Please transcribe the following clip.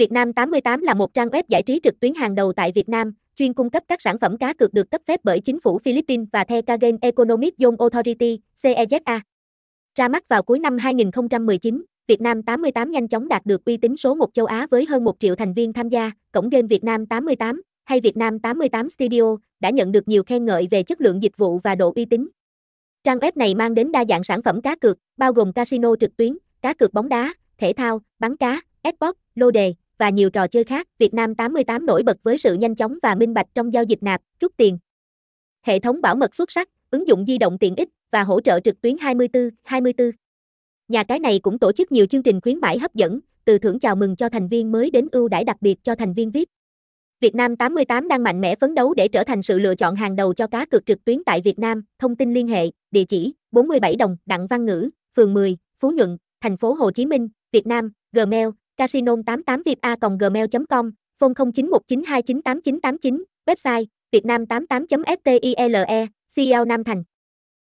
Việt Nam 88 là một trang web giải trí trực tuyến hàng đầu tại Việt Nam, chuyên cung cấp các sản phẩm cá cược được cấp phép bởi chính phủ Philippines và The Cagayan Economic Zone Authority, CEZA. Ra mắt vào cuối năm 2019, Việt Nam 88 nhanh chóng đạt được uy tín số 1 châu Á với hơn 1 triệu thành viên tham gia. Cổng game Việt Nam 88 hay Việt Nam 88 Studio đã nhận được nhiều khen ngợi về chất lượng dịch vụ và độ uy tín. Trang web này mang đến đa dạng sản phẩm cá cược, bao gồm casino trực tuyến, cá cược bóng đá, thể thao, bắn cá, esports, lô đề và nhiều trò chơi khác. Việt Nam 88 nổi bật với sự nhanh chóng và minh bạch trong giao dịch nạp, rút tiền. Hệ thống bảo mật xuất sắc, ứng dụng di động tiện ích và hỗ trợ trực tuyến 24/24. Nhà cái này cũng tổ chức nhiều chương trình khuyến mãi hấp dẫn, từ thưởng chào mừng cho thành viên mới đến ưu đãi đặc biệt cho thành viên VIP. Việt Nam 88 đang mạnh mẽ phấn đấu để trở thành sự lựa chọn hàng đầu cho cá cược trực tuyến tại Việt Nam. Thông tin liên hệ, địa chỉ 47 Đồng, Đặng Văn Ngữ, phường 10, Phú Nhuận, thành phố Hồ Chí Minh, Việt Nam, Gmail, casino88vipa.gmail.com, phone 0919298989, website vietnam88.stile, CL Nam Thành.